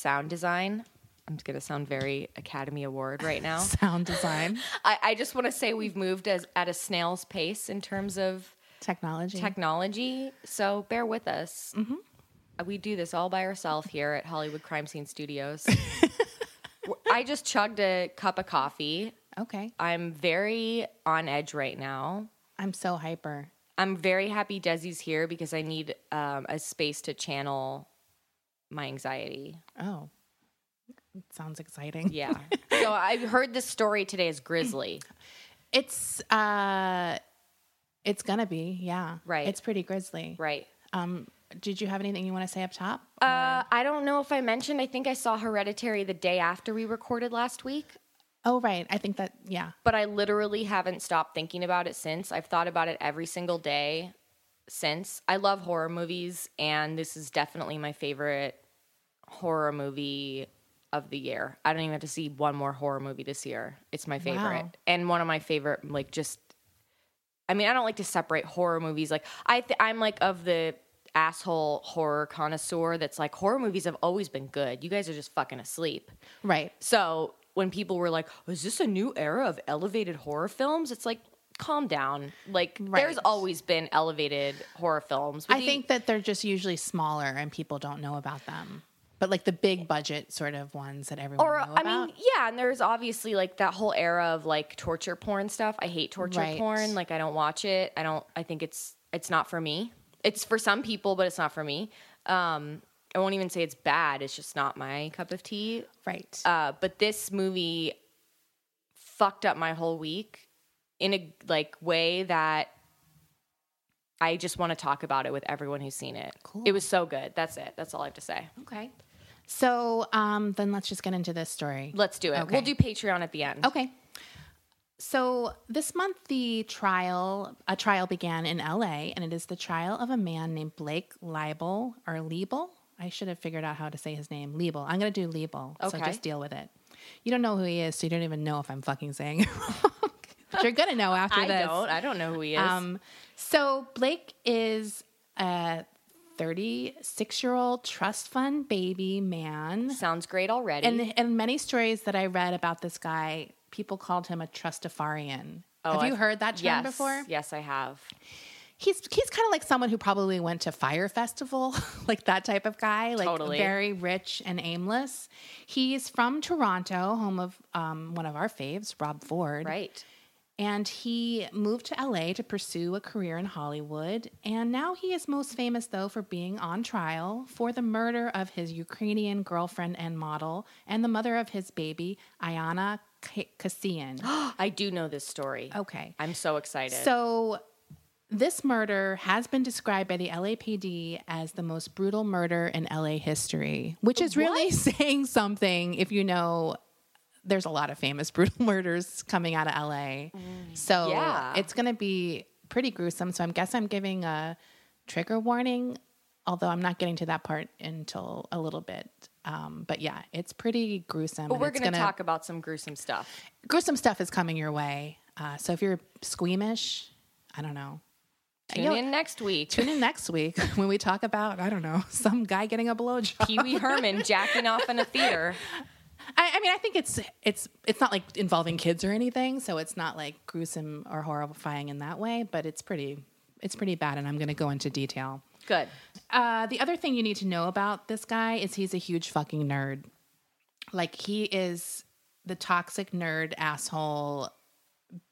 sound design. I'm going to sound very Academy Award right now. Sound design, I, I just want to say we've moved as, at a snail's pace in terms of technology. technology. So bear with us. We do this all by ourselves here at Hollywood Crime Scene Studios. I just chugged a cup of coffee. okay. I'm very on edge right now. I'm so hyper. I'm very happy Desi's here because I need um, a space to channel my anxiety. Oh, It sounds exciting. Yeah. so I heard this story today is grisly. It's uh, it's gonna be yeah. Right. It's pretty grisly. Right. Um, did you have anything you want to say up top? Uh, I don't know if I mentioned. I think I saw Hereditary the day after we recorded last week, oh, right. I think that yeah. but I literally haven't stopped thinking about it since. I've thought about it every single day since. I love horror movies, and this is definitely my favorite horror movie of the year. I don't even have to see one more horror movie this year. It's my favorite, Wow. and one of my favorite. Like just, I mean, I don't like to separate horror movies. Like I, th- I'm like of the asshole horror connoisseur that's like horror movies have always been good. You guys are just fucking asleep. Right. So when people were like, oh, "Is this a new era of elevated horror films?" It's like, calm down. Like, there's always been elevated horror films. I the- think that they're just usually smaller and people don't know about them. But like the big budget sort of ones that everyone or I mean, yeah, and there's obviously like that whole era of like torture porn stuff. I hate torture Right. porn. Like, I don't watch it. I don't. I think it's it's not for me. It's for some people, but it's not for me. Um, I won't even say it's bad. It's just not my cup of tea. right. Uh, but this movie fucked up my whole week in a like way that I just want to talk about it with everyone who's seen it. Cool. It was so good. That's it. That's all I have to say. okay. So um, then let's just get into this story. Let's do it. Okay. We'll do Patreon at the end. Okay. So this month, the trial a trial began in L.A. and it is the trial of a man named Blake Leibel or Liebel. I should have figured out how to say his name. Liebel. I'm going to do Liebel. Okay. So just deal with it. You don't know who he is, so you don't even know if I'm fucking saying it wrong. but you're going to know after I this. I don't. I don't know who he is. Um, so Blake is a 36 year old trust fund baby man. Sounds great already. And in many stories that I read about this guy, people called him a trustafarian. Oh, have you I've- heard that term yes, before? Yes, I have. He's he's kind of like someone who probably went to Fyre Festival, like that type of guy, like Totally. very rich and aimless. He's from Toronto, home of um, one of our faves, Rob Ford. Right. And he moved to LA to pursue a career in Hollywood. And now he is most famous, though, for being on trial for the murder of his Ukrainian girlfriend and model and the mother of his baby, Ayana Kasian. I do know this story. okay. I'm so excited. So, this murder has been described by the LAPD as the most brutal murder in LA history, which is really saying something if you know there's a lot of famous brutal murders coming out of LA. So, Yeah. it's going to be pretty gruesome. So, I guess I'm giving a trigger warning, although I'm not getting to that part until a little bit. Um, but yeah, it's pretty gruesome. but we're going to talk about some gruesome stuff. gruesome stuff is coming your way. Uh, so if you're squeamish, I don't know. Tune Yo- in next week. Tune in next week when we talk about I don't know some guy getting a blowjob. Pee Wee Herman jacking off in a theater. I, I mean, I think it's it's it's not like involving kids or anything, so it's not like gruesome or horrifying in that way. But it's pretty it's pretty bad, and I'm going to go into detail. Good. Uh, the other thing you need to know about this guy is he's a huge fucking nerd. Like he is the toxic nerd asshole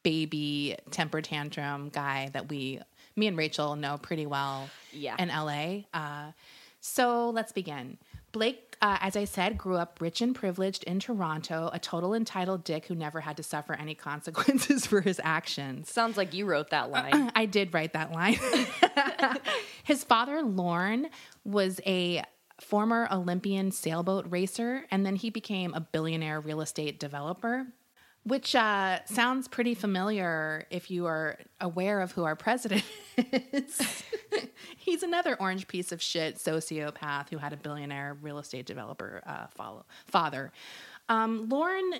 baby temper tantrum guy that we me and Rachel know pretty well Yeah. in LA. Uh, so let's begin. Blake, uh, as I said, grew up rich and privileged in Toronto, a total entitled dick who never had to suffer any consequences for his actions. Sounds like you wrote that line. I did write that line. His father, Lorne, was a former Olympian sailboat racer, and then he became a billionaire real estate developer, which uh, sounds pretty familiar if you are aware of who our president is. He's another orange piece of shit sociopath who had a billionaire real estate developer uh, follow, father. Um, Lorne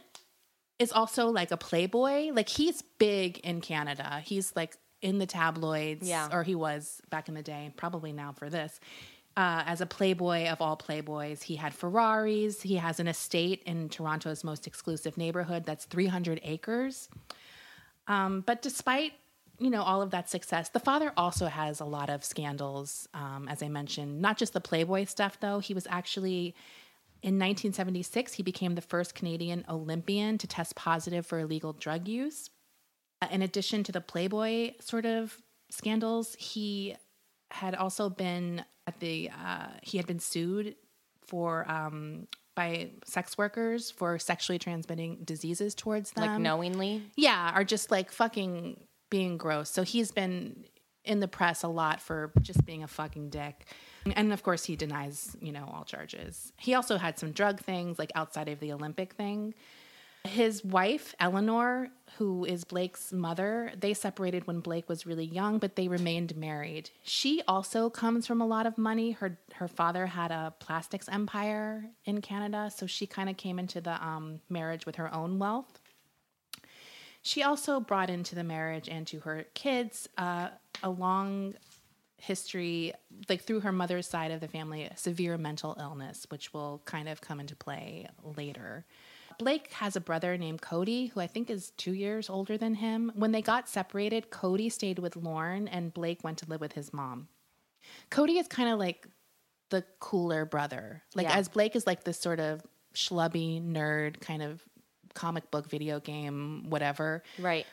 is also like a playboy. Like he's big in Canada. He's like in the tabloids, Yeah. or he was back in the day, probably now for this. Uh, as a playboy of all playboys. He had Ferraris. He has an estate in Toronto's most exclusive neighborhood that's 300 acres. Um, but despite you know all of that success, the father also has a lot of scandals. Um, as I mentioned, not just the Playboy stuff though. He was actually in 1976 he became the first Canadian Olympian to test positive for illegal drug use. Uh, in addition to the Playboy sort of scandals, he had also been at the uh, he had been sued for um, by sex workers for sexually transmitting diseases towards them. Like knowingly? Yeah, are just like fucking being gross. So he's been in the press a lot for just being a fucking dick. And of course, he denies, you know, all charges. He also had some drug things, like outside of the Olympic thing. His wife, Eleanor, who is Blake's mother, they separated when Blake was really young, but they remained married. She also comes from a lot of money. Her her father had a plastics empire in Canada, so she kind of came into the um, marriage with her own wealth. She also brought into the marriage and to her kids uh, a long history, like through her mother's side of the family, severe mental illness, which will kind of come into play later. Blake has a brother named Cody, who I think is two years older than him. When they got separated, Cody stayed with Lorne and Blake went to live with his mom. Cody is kind of like the cooler brother. Like, Yeah. as Blake is like this sort of schlubby nerd kind of comic book, video game, whatever. Right.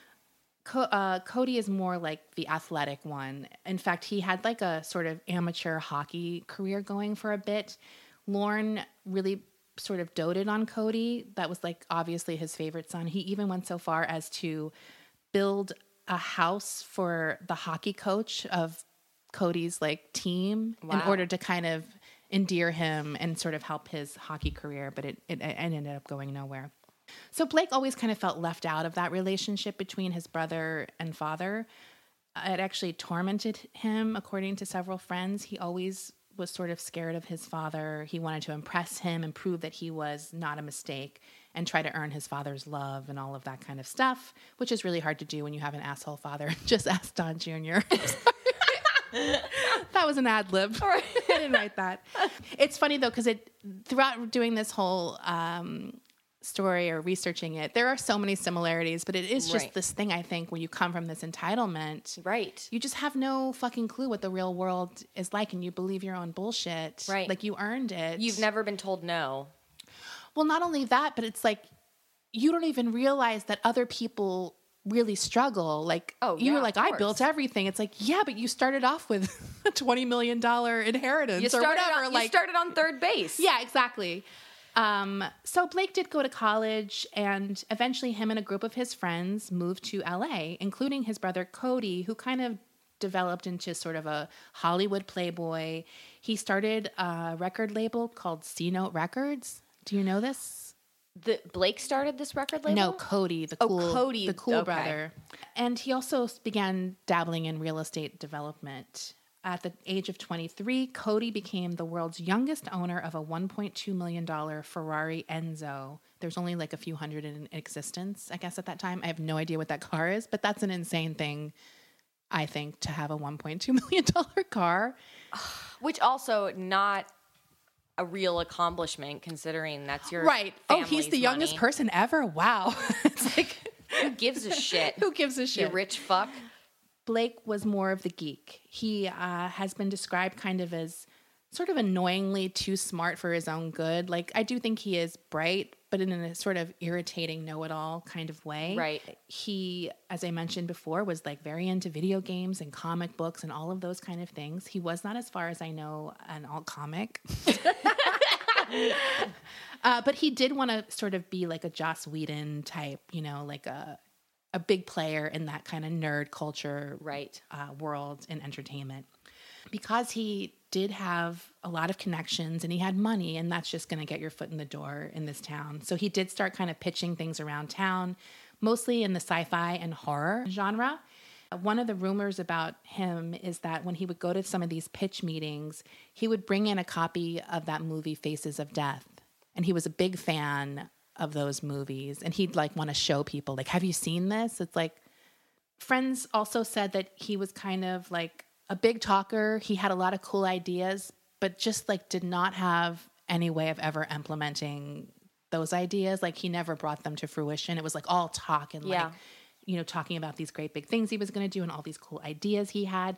Co- uh, Cody is more like the athletic one. In fact, he had like a sort of amateur hockey career going for a bit. Lorne really sort of doted on Cody. That was like obviously his favorite son. He even went so far as to build a house for the hockey coach of Cody's like team in order to kind of endear him and sort of help his hockey career, but it, it, it ended up going nowhere. So Blake always kind of felt left out of that relationship between his brother and father. It actually tormented him, according to several friends. He always was sort of scared of his father. He wanted to impress him and prove that he was not a mistake and try to earn his father's love and all of that kind of stuff, which is really hard to do when you have an asshole father. Just ask Don Jr. that was an ad lib. I didn't write that. It's funny though because it throughout doing this whole um, story or researching it, there are so many similarities, but it is just Right. this thing I think when you come from this entitlement, Right. you just have no fucking clue what the real world is like, and you believe your own bullshit. Right. Like you earned it. You've never been told no. Well, not only that, but it's like you don't even realize that other people really struggle. Like, Oh, you were like, I built everything. It's like, yeah, but you started off with a twenty million dollar inheritance You or whatever. on, like, you started on third base. yeah, exactly. Um, so Blake did go to college, and eventually, him and a group of his friends moved to LA, including his brother Cody, who kind of developed into sort of a Hollywood playboy. He started a record label called C Note Records. Do you know this? The Blake started this record label. No, Cody, the Oh, cool, Cody, the cool okay. brother. And he also began dabbling in real estate development. At the age of 23, Cody became the world's youngest owner of a $1.2 million Ferrari Enzo. There's only like a few hundred in existence, I guess, at that time. I have no idea what that car is, but that's an insane thing, I think, to have a $1.2 million car. which also not a real accomplishment considering that's your Right. Oh, he's the youngest money. person ever. Wow. it's like, Who gives a shit? who gives a shit? You rich fuck. Blake was more of the geek. He uh, has been described kind of as sort of annoyingly too smart for his own good. Like, I do think he is bright, but in a sort of irritating know it all kind of way. Right. He, as I mentioned before, was like very into video games and comic books and all of those kind of things. He was not, as far as I know, an alt comic. Uh, but he did want to sort of be like a Joss Whedon type, you know, like a a big player in that kind of nerd culture Right. uh, world in entertainment. Because he did have a lot of connections and he had money, and that's just going to get your foot in the door in this town. So he did start kind of pitching things around town, mostly in the sci fi and horror genre. One of the rumors about him is that when he would go to some of these pitch meetings, he would bring in a copy of that movie, Faces of Death. And he was a big fan of those movies. And he'd like want to show people, like, have you seen this? It's like, friends also said that he was kind of like a big talker. He had a lot of cool ideas, but just like did not have any way of ever implementing those ideas. Like he never brought them to fruition. It was like all talk and Yeah. like, you know, talking about these great big things he was going to do and all these cool ideas he had.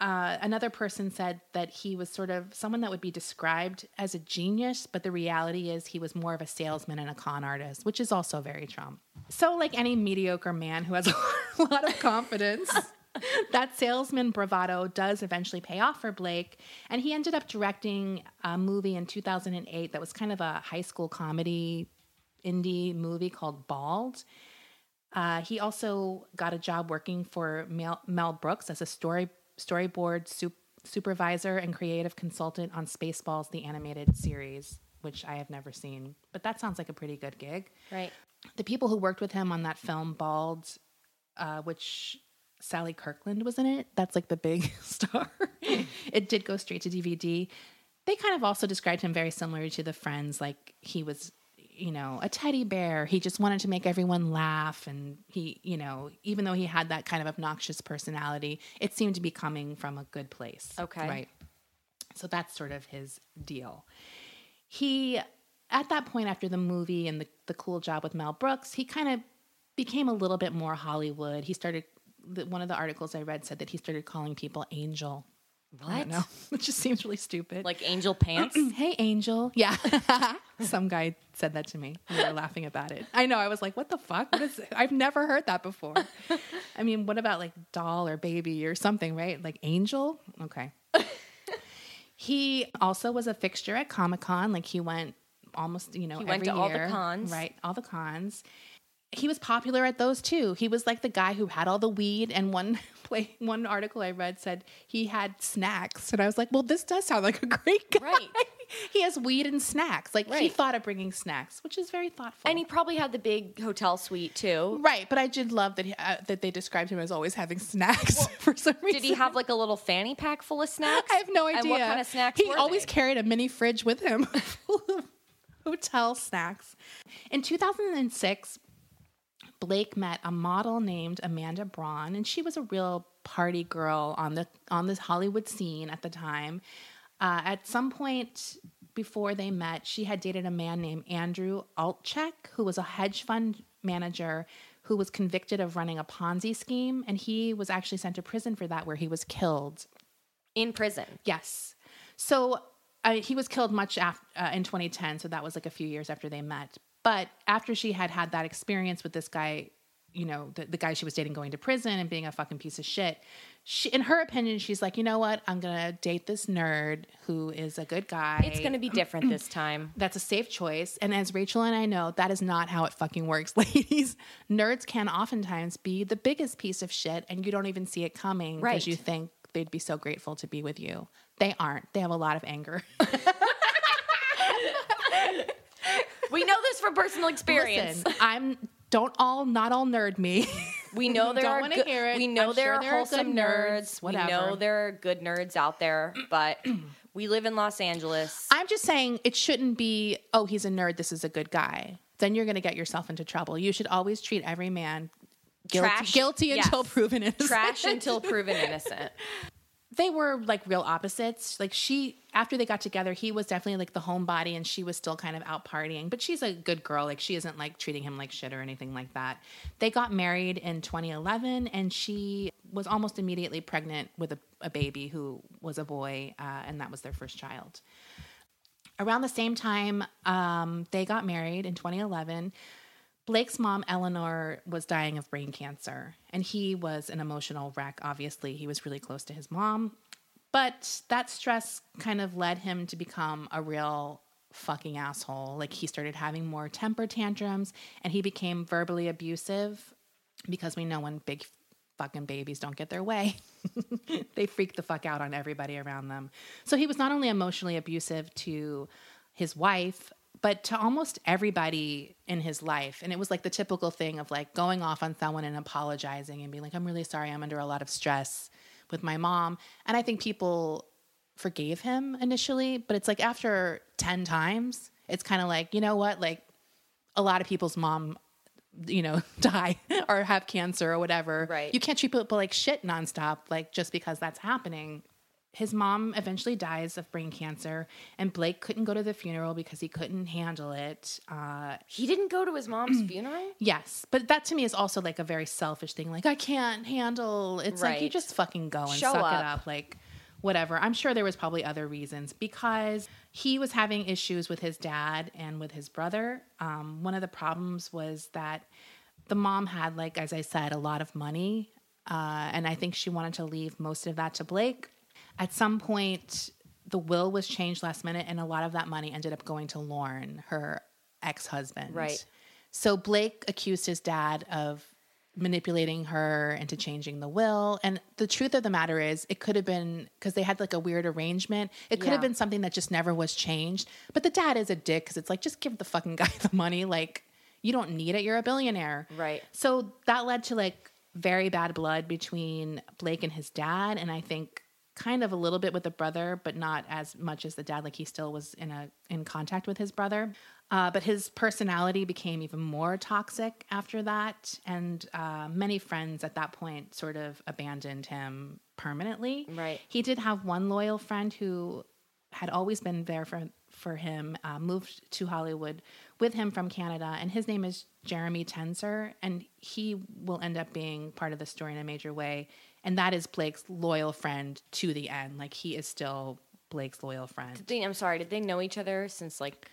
Uh, another person said that he was sort of someone that would be described as a genius, but the reality is he was more of a salesman and a con artist, which is also very Trump. So, like any mediocre man who has a lot of confidence, that salesman bravado does eventually pay off for Blake. And he ended up directing a movie in 2008 that was kind of a high school comedy indie movie called Bald. Uh, he also got a job working for Mel, Mel Brooks as a story storyboard sup- supervisor and creative consultant on Spaceballs, the animated series, which I have never seen. But that sounds like a pretty good gig. Right. The people who worked with him on that film, Bald, uh, which Sally Kirkland was in it, that's like the big star. it did go straight to DVD. They kind of also described him very similar to the Friends, like he was you know, a teddy bear. He just wanted to make everyone laugh. And he, you know, even though he had that kind of obnoxious personality, it seemed to be coming from a good place. Okay. Right. So that's sort of his deal. He, at that point after the movie and the, the cool job with Mel Brooks, he kind of became a little bit more Hollywood. He started, one of the articles I read said that he started calling people angel. I What? don't know. It just seems really stupid. Like angel pants? hey angel. Yeah. Some guy said that to me we were laughing about it. I know. I was like what the fuck? What is i've never heard that before. I mean what about like doll or baby or something right? Like angel? Okay. He also was a fixture at comic-con. Like he went almost you know He went to all the year. cons. right. All the cons he was popular at those too. He was like the guy who had all the weed. And one play, one article I read said he had snacks, and I was like, "Well, this does sound like a great guy." Right. he has weed and snacks. Like he thought of bringing snacks, which is very thoughtful. and he probably had the big hotel suite too. right, but I did love that he, uh, that they described him as always having snacks for some reason. Did he have like a little fanny pack full of snacks? I have no idea. And what kind of snacks He always they? carried a mini fridge with him hotel snacks. In 2006, Blake met a model named Amanda Braun, and she was a real party girl on the on this Hollywood scene at the time. Uh, at some point before they met, she had dated a man named Andrew Altcheck, who was a hedge fund manager who was convicted of running a Ponzi scheme, and he was actually sent to prison for that, where he was killed in prison. Yes. So uh, he was killed much after uh, in 2010. So that was like a few years after they met. But after she had had that experience with this guy, you know, the, the guy she was dating going to prison and being a fucking piece of shit, she, in her opinion, she's like, you know what? I'm gonna date this nerd who is a good guy. It's going to be different this time. That's a safe choice. And as Rachel and I know, that is not how it fucking works, ladies. Nerds can oftentimes be the biggest piece of shit and you don't even see it coming because Right. you think they'd be so grateful to be with you. They aren't. They have a lot of anger. We know this from personal experience. Listen, I'm don't all not all nerd me. We know there are good, hear it. we know I'm there sure are there wholesome nerds. nerds, We know there are good nerds out there, but we live in Los Angeles. I'm just saying it shouldn't be, oh, he's a nerd, this is a good guy. Then you're gonna get yourself into trouble. You should always treat every man guilty, Trash. guilty Yes. until proven innocent. Trash until proven innocent. they were like real opposites. Like she, after they got together, he was definitely like the homebody, and she was still kind of out partying. But she's a good girl. Like she isn't like treating him like shit or anything like that. They got married in 2011, and she was almost immediately pregnant with a, a baby who was a boy, uh, and that was their first child. Around the same time, um, they got married in 2011. Blake's mom, Eleanor, was dying of brain cancer, and he was an emotional wreck. Obviously, he was really close to his mom, but that stress kind of led him to become a real fucking asshole. Like, he started having more temper tantrums, and he became verbally abusive because we know when big fucking babies don't get their way, they freak the fuck out on everybody around them. So he was not only emotionally abusive to his wife, but to almost everybody in his life. And it was like the typical thing of like going off on someone and apologizing and being like, I'm really sorry, I'm under a lot of stress with my mom. And I think people forgave him initially, but it's like after 10 times, it's kind of like, you know what? Like a lot of people's mom you know, die or have cancer or whatever. Right. You can't treat people like shit nonstop, like just because that's happening. His mom eventually dies of brain cancer, and Blake couldn't go to the funeral because he couldn't handle it. Uh, He didn't go to his mom's funeral? yes, but that to me is also like a very selfish thing. Like I can't handle. It's like you Right. just fucking go and Show suck up. it up. Like whatever. I'm sure there was probably other reasons because he was having issues with his dad and with his brother. Um, one of the problems was that the mom had, like as I said, a lot of money, uh, and I think she wanted to leave most of that to Blake. At some point, the will was changed last minute, and a lot of that money ended up going to Lorne, her ex husband. Right. So Blake accused his dad of manipulating her into changing the will. And the truth of the matter is, it could have been because they had like a weird arrangement. It could have been something that just never was changed. But the dad is a dick because it's like, just give the fucking guy the money. Like, you don't need it. You're a billionaire. Right. So that led to like very bad blood between Blake and his dad. And I think kind of a little bit with the brother, but not as much as the dad. Like he still was in a in contact with his brother. Uh, but his personality became even more toxic after that, and uh, many friends at that point sort of abandoned him permanently. Right. He did have one loyal friend who had always been there for for him, uh, moved to Hollywood with him from Canada, and his name is Jeremy Tenser, and he will end up being part of the story in a major way, and that is Blake's loyal friend to the end. Like he is still Blake's loyal friend. They, I'm sorry, did they know each other since like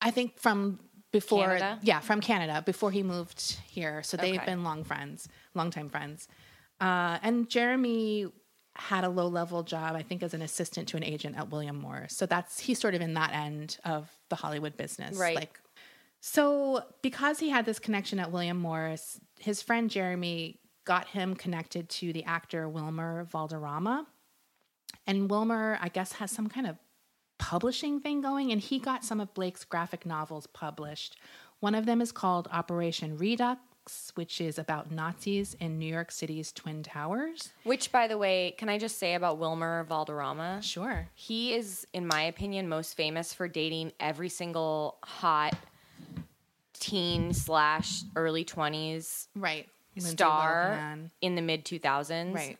I think from before, Canada? yeah, from Canada before he moved here. So they've Okay. been long friends, longtime friends. Uh, and Jeremy had a low level job, I think, as an assistant to an agent at William Morris. So that's he's sort of in that end of the Hollywood business, Right. Like, so because he had this connection at William Morris, his friend Jeremy got him connected to the actor Wilmer Valderrama. And Wilmer, I guess, has some kind of publishing thing going, and he got some of Blake's graphic novels published. One of them is called Operation Redux, which is about Nazis in New York City's Twin Towers. which by the way, can I just say about Wilmer Valderrama? Sure. He is, in my opinion, most famous for dating every single hot teen slash early twenties Right. Lindsay star Lohan. in the mid two thousands. Right.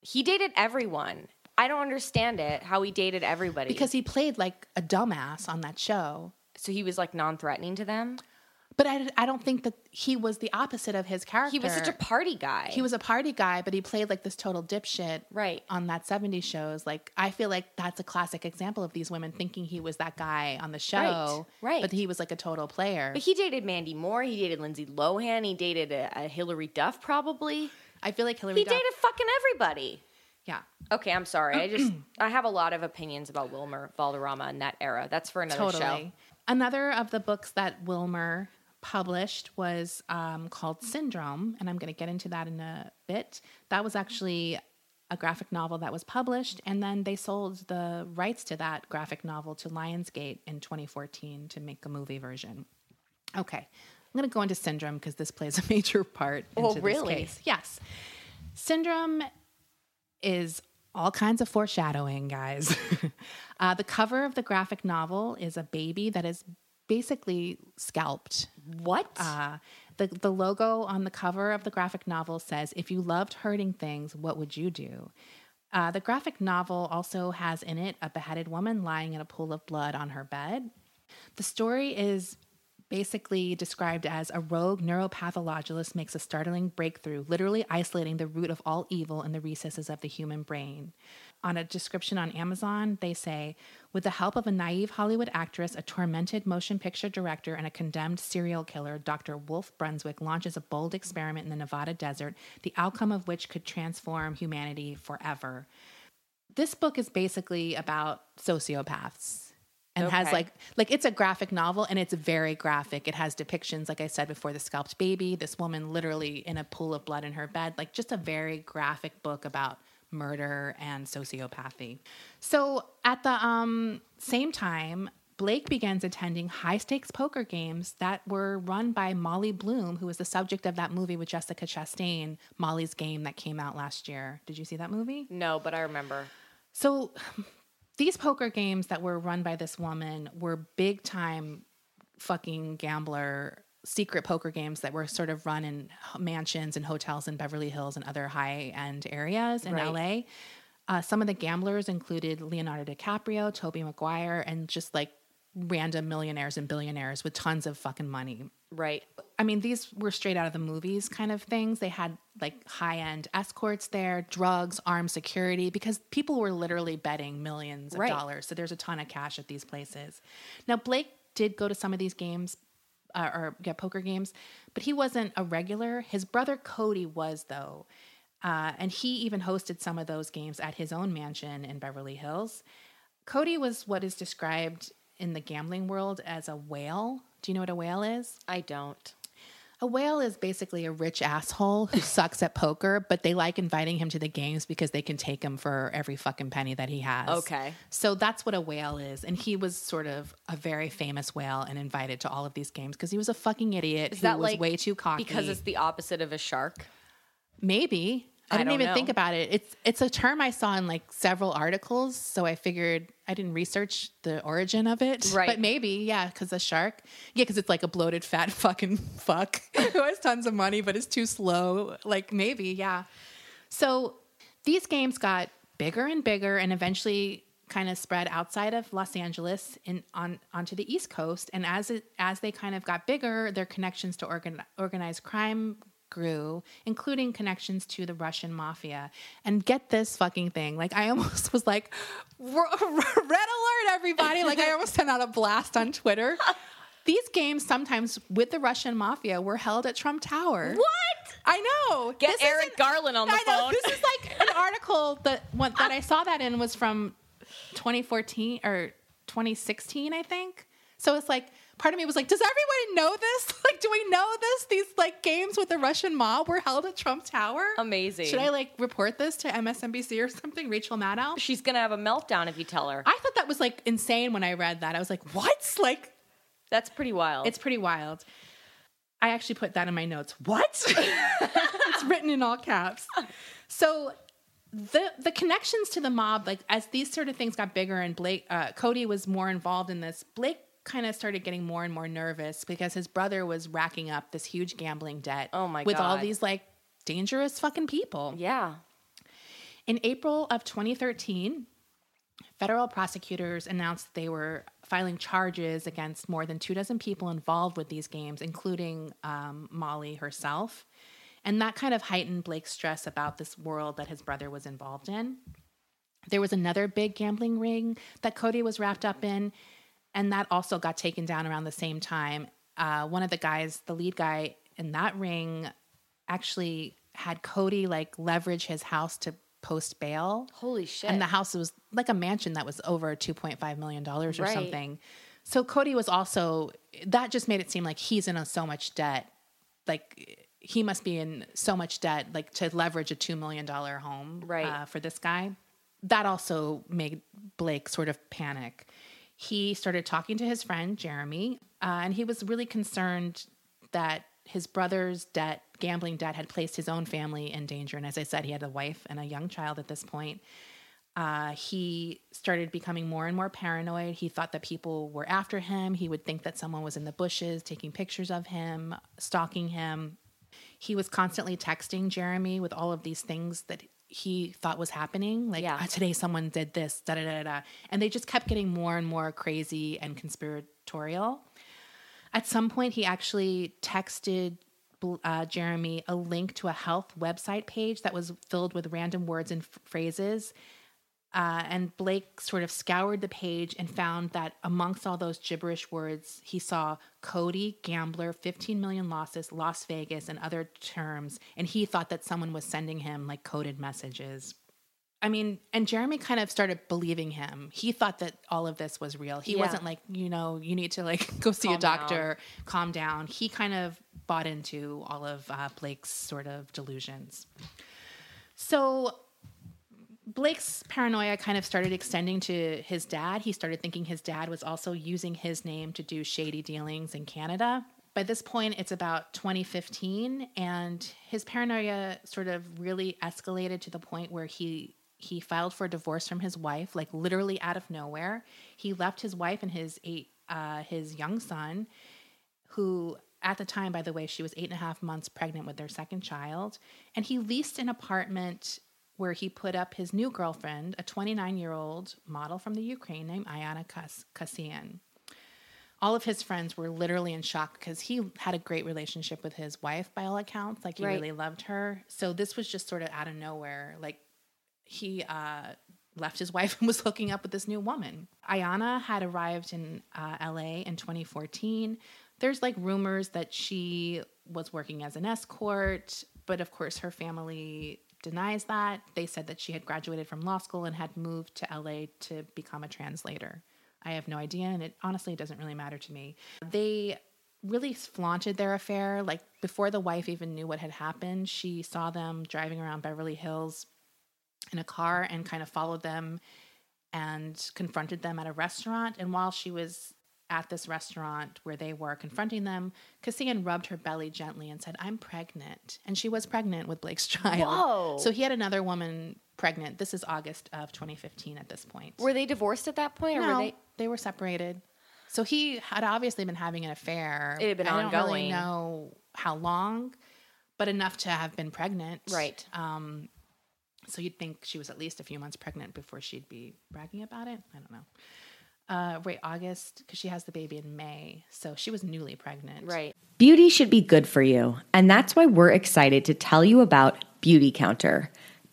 He dated everyone. I don't understand it how he dated everybody Because he played like a dumbass on that show. so he was like non-threatening to them. But I, I don't think that he was the opposite of his character. He was such a party guy. He was a party guy, but he played like this total dipshit Right. on that 70s shows. Like, I feel like that's a classic example of these women thinking he was that guy on the show. right. But he was like a total player. But he dated Mandy Moore. He dated Lindsay Lohan. He dated a, a Hilary Duff, probably. I feel like Hilary He Duff. dated fucking everybody. yeah, Okay, I'm sorry. I just I have a lot of opinions about Wilmer Valderrama in that era. That's for another totally. show. Another of the books that Wilmer published was um, called Syndrome, and I'm going to get into that in a bit. That was actually a graphic novel that was published, and then they sold the rights to that graphic novel to Lionsgate in 2014 to make a movie version. Okay, I'm going to go into Syndrome because this plays a major part Oh, into really? this case. Yes, Syndrome is all kinds of foreshadowing, guys. uh, the cover of the graphic novel is a baby that is basically scalped. What? Uh, the, the logo on the cover of the graphic novel says, If you loved hurting things, what would you do? Uh, the graphic novel also has in it a beheaded woman lying in a pool of blood on her bed. The story is basically described as a rogue neuropathologist makes a startling breakthrough, literally isolating the root of all evil in the recesses of the human brain. On a description on Amazon, they say, with the help of a naive Hollywood actress, a tormented motion picture director, and a condemned serial killer, Dr. Wolf Brunswick launches a bold experiment in the Nevada desert, the outcome of which could transform humanity forever. This book is basically about sociopaths and has like like it's a graphic novel and it's very graphic. It has depictions, like I said before, the scalped baby, this woman literally in a pool of blood in her bed, like just a very graphic book about murder and sociopathy. So at the um, same time, Blake begins attending high stakes poker games that were run by Molly Bloom, who was the subject of that movie with Jessica Chastain, Molly's Game, that came out last year. Did you see that movie? no, but I remember. So these poker games that were run by this woman were big time fucking gambler secret poker games that were sort of run in mansions and hotels in Beverly Hills and other high end areas in Right. LA. Uh, some of the gamblers included Leonardo DiCaprio, Tobey Maguire, and just like random millionaires and billionaires with tons of fucking money. Right. I mean, these were straight out of the movies kind of things. They had like high end escorts there, drugs, armed security, because people were literally betting millions of Right. dollars. So there's a ton of cash at these places. Now, Blake did go to some of these games uh, or get poker games, but he wasn't a regular. His brother Cody was, though. Uh, and he even hosted some of those games at his own mansion in Beverly Hills. Cody was what is described in the gambling world as a whale. Do you know what a whale is? I don't. A whale is basically a rich asshole who sucks at poker, but they like inviting him to the games because they can take him for every fucking penny that he has. Okay. So that's what a whale is. And he was sort of a very famous whale and invited to all of these games because he was a fucking idiot Is who that was like way too cocky. Because it's the opposite of a shark. Maybe. I I didn't don't even know. think about it. It's it's a term I saw in like several articles, so I figured I didn't research the origin of it. Right. But maybe, yeah, because a shark. Yeah, because it's like a bloated fat fucking fuck who has tons of money but is too slow. Like maybe, yeah. So these games got bigger and bigger and eventually kind of spread outside of Los Angeles and on onto the East Coast. And as it as they kind of got bigger, their connections to organ, organized crime grew, including connections to the Russian mafia. And get this fucking thing. Like I almost was like red alert everybody. Like I almost sent out a blast on Twitter. These games sometimes with the Russian mafia were held at Trump Tower. What? I know. Get This Eric Garland on the I know. phone. This is like an article that one, that I saw that in was from 2014 or 2016, I think. So it's like part of me was like, does everybody know this? Like, do we know this? These like games with the Russian mob were held at Trump Tower. Amazing. Should I like report this to MSNBC or something? Rachel Maddow. She's gonna have a meltdown if you tell her. I thought that was like insane when I read that. I was like, what? Like, That's pretty wild. it's pretty wild. I actually put that in my notes. What? it's written in all caps. So the the connections to the mob, like as these sort of things got bigger and Blake uh, Cody was more involved in this, Blake kind of started getting more and more nervous because his brother was racking up this huge gambling debt. Oh my with all these like dangerous fucking people. yeah. In April of 2013, federal prosecutors announced they were filing charges against more than two dozen people involved with these games, including um, Molly herself. And that kind of heightened Blake's stress about this world that his brother was involved in. There was another big gambling ring that Cody was wrapped up in, and that also got taken down around the same time. Uh, one of the guys, the lead guy in that ring, actually had Cody like leverage his house to post bail. Holy shit. And the house was like a mansion that was over $2.5 million or Right. something. So Cody was also, that just made it seem like he's in so much debt. Like he must be in so much debt, like to leverage a $2 million home Right. uh, for this guy. That also made Blake sort of panic. He started talking to his friend, Jeremy, uh, and he was really concerned that his brother's debt, gambling debt, had placed his own family in danger. And as I said, he had a wife and a young child at this point. Uh, he started becoming more and more paranoid. He thought that people were after him. He would think that someone was in the bushes taking pictures of him, stalking him. He was constantly texting Jeremy with all of these things that he thought was happening. Like, Yeah. "Ah, today someone did this, da da da da. And they just kept getting more and more crazy and conspiratorial. At some point, he actually texted uh, Jeremy a link to a health website page that was filled with random words and f- phrases. Uh, and Blake sort of scoured the page and found that amongst all those gibberish words, he saw Cody, gambler, 15 million losses, Las Vegas, and other terms. And he thought that someone was sending him like coded messages. I mean, and Jeremy kind of started believing him. He thought that all of this was real. He Yeah. wasn't like, you know, you need to like go see a Calm down. doctor, calm down. He kind of bought into all of uh, Blake's sort of delusions. So Blake's paranoia kind of started extending to his dad. He started thinking his dad was also using his name to do shady dealings in Canada. By this point, it's about 2015, and his paranoia sort of really escalated to the point where he he filed for divorce from his wife, like literally out of nowhere. He left his wife and his eight uh, his young son, who at the time, by the way, she was eight and a half months pregnant with their second child, and he leased an apartment where he put up his new girlfriend, a 29 year old model from the Ukraine named Ayana Kas- Kasian. All of his friends were literally in shock because he had a great relationship with his wife, by all accounts. Like he Right. really loved her. So this was just sort of out of nowhere. Like he uh, left his wife and was hooking up with this new woman. Ayana had arrived in uh, LA in 2014. There's like rumors that she was working as an escort, but of course her family denies that. They said that she had graduated from law school and had moved to LA to become a translator. I have no idea, and it honestly doesn't really matter to me. They really flaunted their affair. Like before the wife even knew what had happened, she saw them driving around Beverly Hills in a car and kind of followed them and confronted them at a restaurant. And while she was at this restaurant where they were confronting them, Kasian rubbed her belly gently and said, I'm pregnant. And she was pregnant with Blake's child. Whoa. So he had another woman pregnant. This is August of 2015 at this point. Were they divorced at that point, or no, were they? they were separated. So he had obviously been having an affair. It had been I don't really know how long, but enough to have been pregnant. Right. Um, so you'd think she was at least a few months pregnant before she'd be bragging about it. I don't know. Uh, wait, August, because she has the baby in May. So she was newly pregnant. Right. Beauty should be good for you, and that's why we're excited to tell you about Beautycounter.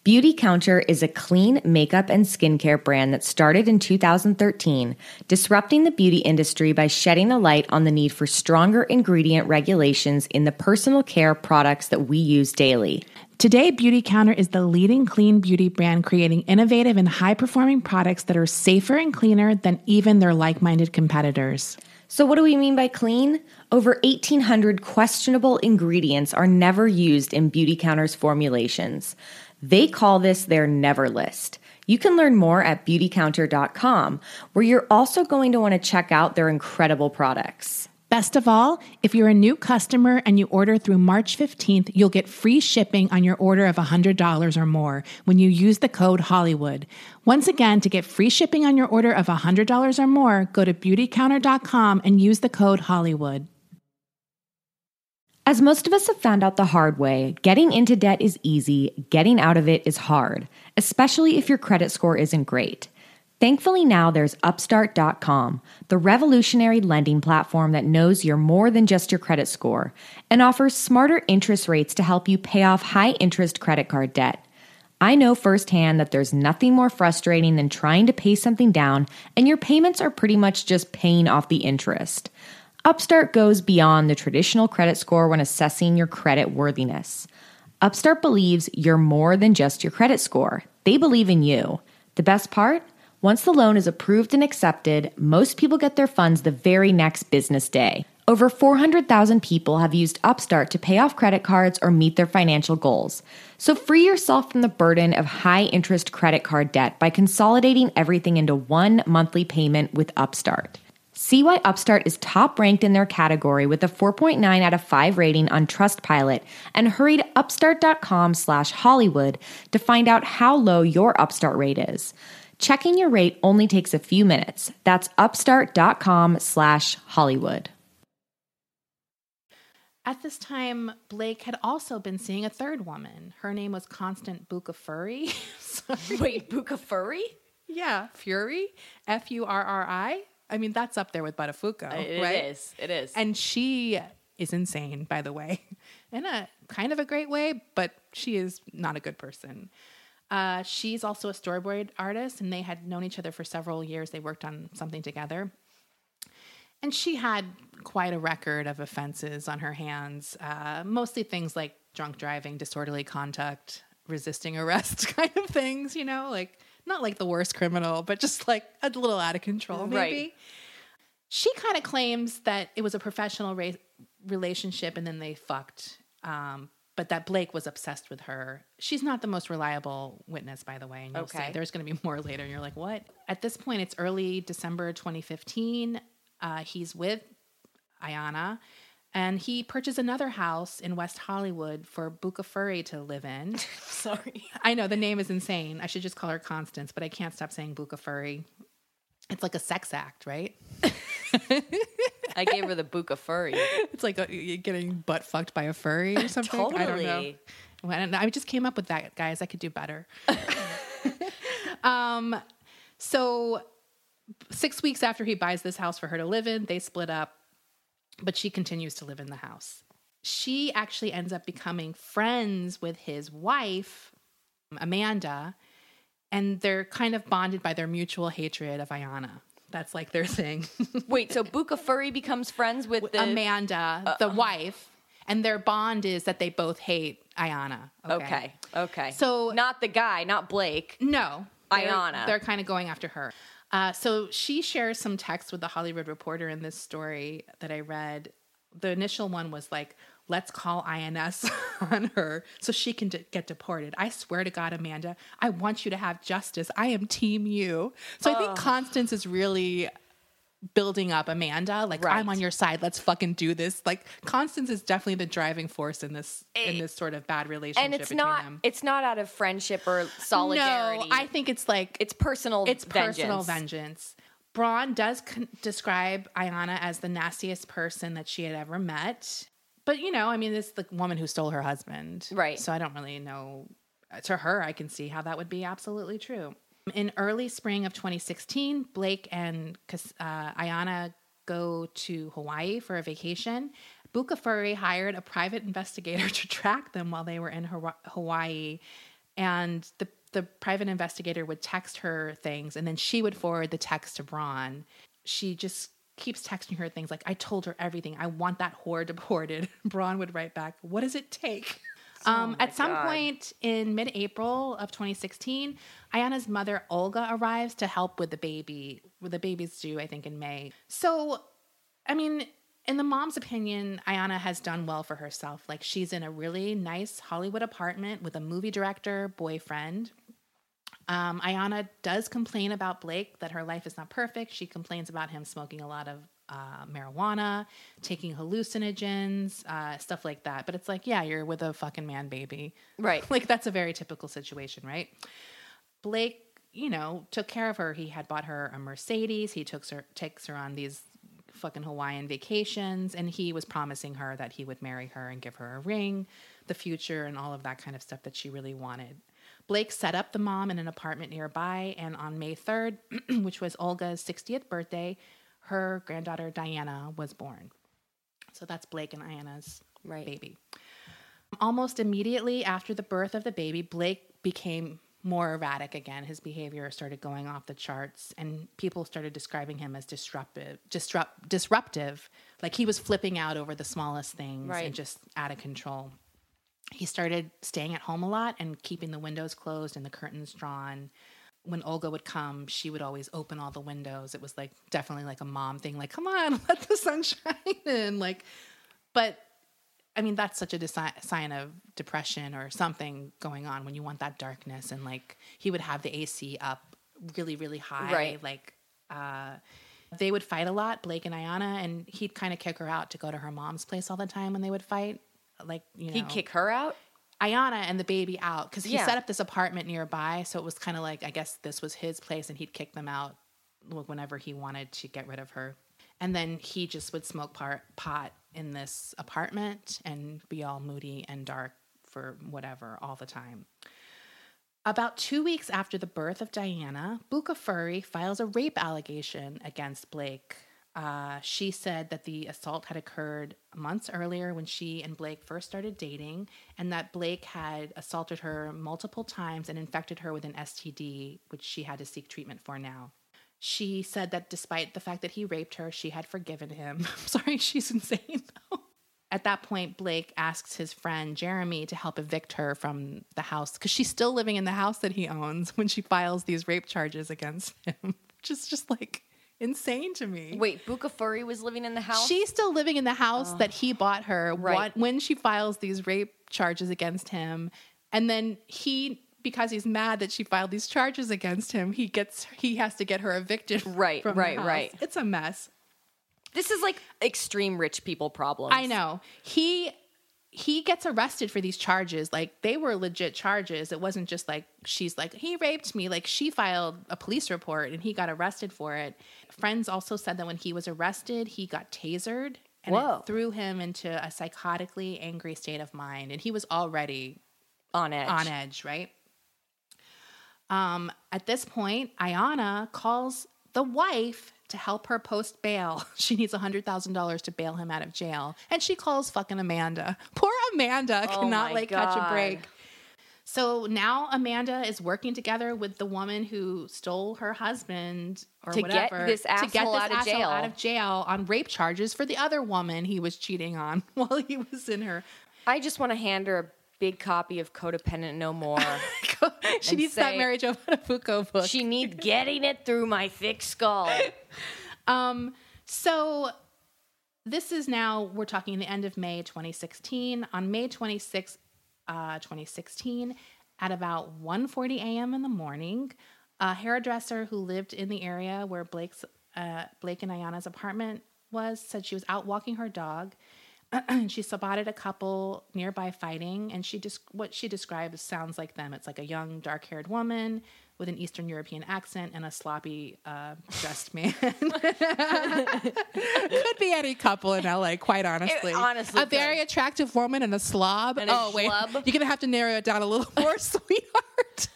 Beauty Counter is a clean makeup and skincare brand that started in 2013, disrupting the beauty industry by shedding a light on the need for stronger ingredient regulations in the personal care products that we use daily. Today, Beautycounter is the leading clean beauty brand creating innovative and high performing products that are safer and cleaner than even their like minded competitors. So, what do we mean by clean? Over 1,800 questionable ingredients are never used in Beautycounter's formulations. They call this their never list. You can learn more at beautycounter.com, where you're also going to want to check out their incredible products. Best of all, if you're a new customer and you order through March 15th, you'll get free shipping on your order of $100 or more when you use the code Hollywood. Once again, to get free shipping on your order of $100 or more, go to beautycounter.com and use the code Hollywood. As most of us have found out the hard way, getting into debt is easy, getting out of it is hard, especially if your credit score isn't great. Thankfully, now there's Upstart.com, the revolutionary lending platform that knows you're more than just your credit score and offers smarter interest rates to help you pay off high interest credit card debt. I know firsthand that there's nothing more frustrating than trying to pay something down and your payments are pretty much just paying off the interest. Upstart goes beyond the traditional credit score when assessing your credit worthiness. Upstart believes you're more than just your credit score. They believe in you. The best part? Once the loan is approved and accepted, most people get their funds the very next business day. Over 400,000 people have used Upstart to pay off credit cards or meet their financial goals. So free yourself from the burden of high interest credit card debt by consolidating everything into one monthly payment with Upstart. See why Upstart is top ranked in their category with a 4.9 out of 5 rating on Trustpilot and hurry to upstart.com slash Hollywood to find out how low your Upstart rate is. Checking your rate only takes a few minutes. That's upstart.com slash Hollywood. At this time, Blake had also been seeing a third woman. Her name was Constance Bucafuri. Sorry. Wait, Buka Furry? Yeah, Fury, F U R R I. I mean, that's up there with Buttafuoco, It right? is. It is. And she is insane, by the way, in a kind of a great way, but she is not a good person. Uh, she's also a storyboard artist, and they had known each other for several years. They worked on something together. And she had quite a record of offenses on her hands, uh, mostly things like drunk driving, disorderly conduct, resisting arrest kind of things, you know, like not like the worst criminal, but just like a little out of control, maybe. Right. She kind of claims that it was a professional ra- relationship and then they fucked. Um, but that Blake was obsessed with her. She's not the most reliable witness, by the way. And you'll see Okay. there's going to be more later. And you're like, what? At this point, it's early December 2015. Uh, he's with Ayana, and he purchased another house in West Hollywood for Bucafuri to live in. Sorry. I know the name is insane. I should just call her Constance, but I can't stop saying Bucafuri. It's like a sex act, right? I gave her the Buka Furry. It's like a, you're getting butt fucked by a furry or something. I don't know. Totally. When I just came up with that, guys. I could do better. um, so six weeks after he buys this house for her to live in, they split up, but she continues to live in the house. She actually ends up becoming friends with his wife, Amanda, and they're kind of bonded by their mutual hatred of Ayana. That's like their thing. Wait, so Bucafuri becomes friends with the Amanda, the wife, and their bond is that they both hate Ayana. Okay. Okay. So- not the guy, not Blake. No, they're- Ayana. They're kind of going after her. Uh, so she shares some text with the Hollywood Reporter in this story that I read. The initial one was like, "Let's call INS on her so she can de- get deported." I swear to God, Amanda, I want you to have justice. I am Team You. So I think Constance is really building up Amanda. Like Right. I'm on your side. Let's fucking do this. Like Constance is definitely the driving force in this in Eh, this sort of bad relationship. And it's not them. it's not out of friendship or solidarity. No, I think it's like it's personal it's personal vengeance. vengeance. Braun does con- describe Ayana as the nastiest person that she had ever met. But, you know, I mean, it's the woman who stole her husband. Right. So I don't really know. To her, I can see how that would be absolutely true. In early spring of 2016, Blake and uh, Ayana go to Hawaii for a vacation. Bucafuri hired a private investigator to track them while they were in Hawaii. And the, the private investigator would text her things, and then she would forward the text to Braun. She just keeps texting her things like, I told her everything. I want that whore deported. Braun would write back, What does it take? Um, at some God. point in mid April of 2016, Ayana's mother, Olga, arrives to help with the baby. With the baby's due, I think, in May. So, I mean, in the mom's opinion, Ayana has done well for herself. Like, she's in a really nice Hollywood apartment with a movie director boyfriend. Um, Ayana does complain about Blake that her life is not perfect. She complains about him smoking a lot of uh, marijuana, taking hallucinogens, uh, stuff like that. But it's like, yeah, you're with a fucking man baby. Right. like, that's a very typical situation, right? Blake, you know, took care of her. He had bought her a Mercedes. He took her, takes her on these fucking Hawaiian vacations, and he was promising her that he would marry her and give her a ring, the future, and all of that kind of stuff that she really wanted. Blake set up the mom in an apartment nearby, and on May 3rd, which was Olga's 60th birthday, her granddaughter Diana was born. So that's Blake and Ayana's Right. baby. Almost immediately after the birth of the baby, Blake became more erratic again. His behavior started going off the charts, and people started describing him as disruptive, disrupt, disruptive. Like he was flipping out over the smallest things Right. and just out of control. He started staying at home a lot and keeping the windows closed and the curtains drawn. When Olga would come, she would always open all the windows. It was like definitely like a mom thing, like, come on, let the sun shine in. Like, but I mean, that's such a desi- sign of depression or something going on when you want that darkness. And like, he would have the AC up really, really high. Right. Like, uh, they would fight a lot, Blake and Ayana, and he'd kind of kick her out to go to her mom's place all the time when they would fight. Like, you know, He'd kick her out. Ayana and the baby out because he Yeah. set up this apartment nearby. So it was kind of like, I guess this was his place and he'd kick them out whenever he wanted to get rid of her. And then he just would smoke pot in this apartment and be all moody and dark for whatever all the time. About two weeks after the birth of Diana, Bucafuri files a rape allegation against Blake. Uh, she said that the assault had occurred months earlier when she and Blake first started dating, and that Blake had assaulted her multiple times and infected her with an STD, which she had to seek treatment for now. She said that despite the fact that he raped her, she had forgiven him. I'm sorry, she's insane though. At that point, Blake asks his friend Jeremy to help evict her from the house because she's still living in the house that he owns when she files these rape charges against him, which is just like insane to me. Wait, Bucafuri was living in the house. She's still living in the house that he oh. bought her Right. what- when she files these rape charges against him. And then he, because he's mad that she filed these charges against him, he gets he has to get her evicted. Right, from the right, right. It's a mess. this is like extreme rich people problems. I know. He he gets arrested for these charges. Like they were legit charges. It wasn't just like she's like he raped me. Like she filed a police report and he got arrested for it. Friends also said that when he was arrested, he got tasered and Whoa. it threw him into a psychotically angry state of mind and he was already on edge. on edge, right? Um, at this point, Ayana calls the wife to help her post bail. She needs $100,000 to bail him out of jail. And she calls fucking Amanda. Poor Amanda Oh cannot like catch a break. So now Amanda is working together with the woman who stole her husband or To get whatever this asshole out of jail. out of jail on rape charges for the other woman he was cheating on while he was in her. I just want to hand her a big copy of Codependent No More. she needs that say- Mary Jo Buttafuoco book. she needs getting it through my thick skull. Um, so this is now we're talking the end of May 2016. On May 26, uh, 2016, at about 1:40 a.m. in the morning, a hairdresser who lived in the area where Blake's uh, Blake and Ayana's apartment was said she was out walking her dog. she spotted a couple nearby fighting, and she just what she describes sounds like them. It's like a young, dark-haired woman with an Eastern European accent and a sloppy uh, dressed man. Could be any couple in LA, quite honestly. honestly a very attractive woman and a slob. And a oh wait, schlub. you're gonna have to narrow it down a little more, sweetheart.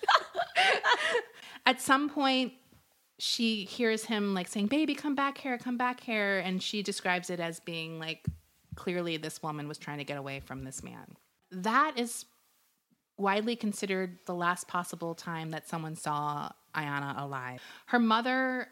At some point, she hears him like saying, "Baby, come back here, come back here," and she describes it as being like clearly this woman was trying to get away from this man. That is widely considered the last possible time that someone saw Ayana alive. Her mother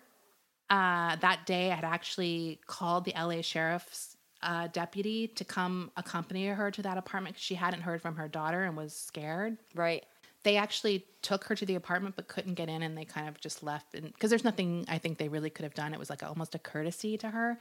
uh, that day had actually called the LA sheriff's uh, deputy to come accompany her to that apartment because she hadn't heard from her daughter and was scared. right. They actually took her to the apartment but couldn't get in, and they kind of just left. Because there's nothing I think they really could have done. It was like almost a courtesy to her.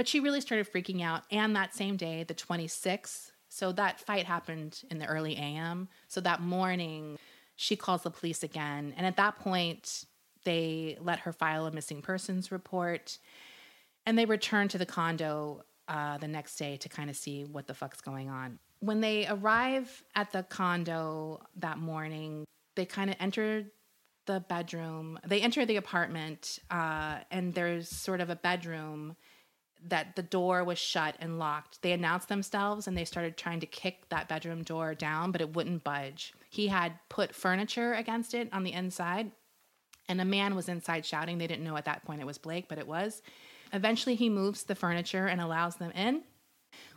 But she really started freaking out. And that same day, the 26th, so that fight happened in the early AM. So that morning, she calls the police again. And at that point, they let her file a missing persons report. And they return to the condo uh, the next day to kind of see what the fuck's going on. When they arrive at the condo that morning, they kind of enter the bedroom. They enter the apartment, uh, and there's sort of a bedroom that the door was shut and locked. They announced themselves and they started trying to kick that bedroom door down, but it wouldn't budge. He had put furniture against it on the inside, and a man was inside shouting. They didn't know at that point it was Blake, but it was. Eventually, he moves the furniture and allows them in.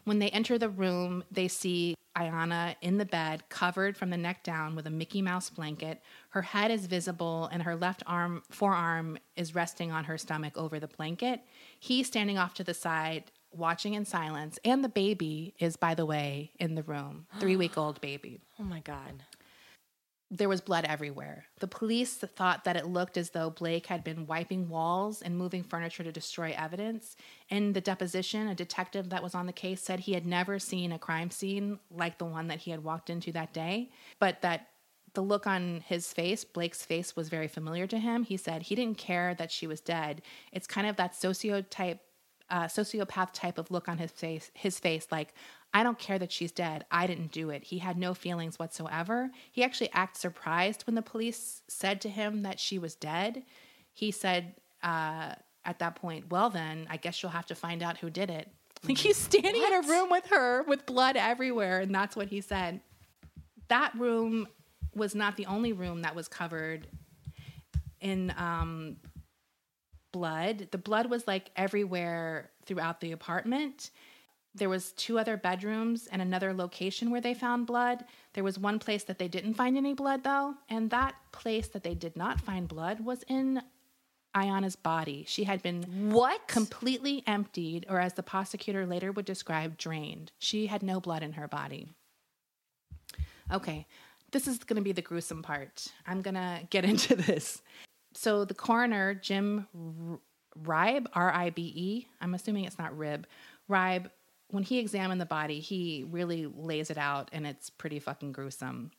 When they enter the room, they see Ayana in the bed, covered from the neck down with a Mickey Mouse blanket. Her head is visible, and her left arm, forearm, is resting on her stomach over the blanket. He's standing off to the side, watching in silence. And the baby is, by the way, in the room three week old baby Oh my god. There was blood everywhere. The police thought that it looked as though Blake had been wiping walls and moving furniture to destroy evidence. In the deposition, a detective that was on the case said he had never seen a crime scene like the one that he had walked into that day, but that the look on his face, Blake's face, was very familiar to him. He said he didn't care that she was dead. It's kind of that sociotype uh, sociopath type of look on his face his face like i don't care that she's dead. I didn't do it. He had no feelings whatsoever. He actually acted surprised when the police said to him that she was dead. He said uh, at that point well then i guess you'll have to find out who did it. Like he's standing in a room with her with blood everywhere and that's what he said. That room was not the only room that was covered in um, blood. The blood was like everywhere throughout the apartment. There was two other bedrooms and another location where they found blood. There was one place that they didn't find any blood though, and that place that they did not find blood was in Ayana's body. She had been What? completely emptied, or as the prosecutor later would describe, drained. She had no blood in her body. Okay, this is going to be the gruesome part. I'm going to get into this. So the coroner, Jim Ribe, R I B E, I'm assuming it's not rib, Ribe, when he examined the body, he really lays it out and it's pretty fucking gruesome.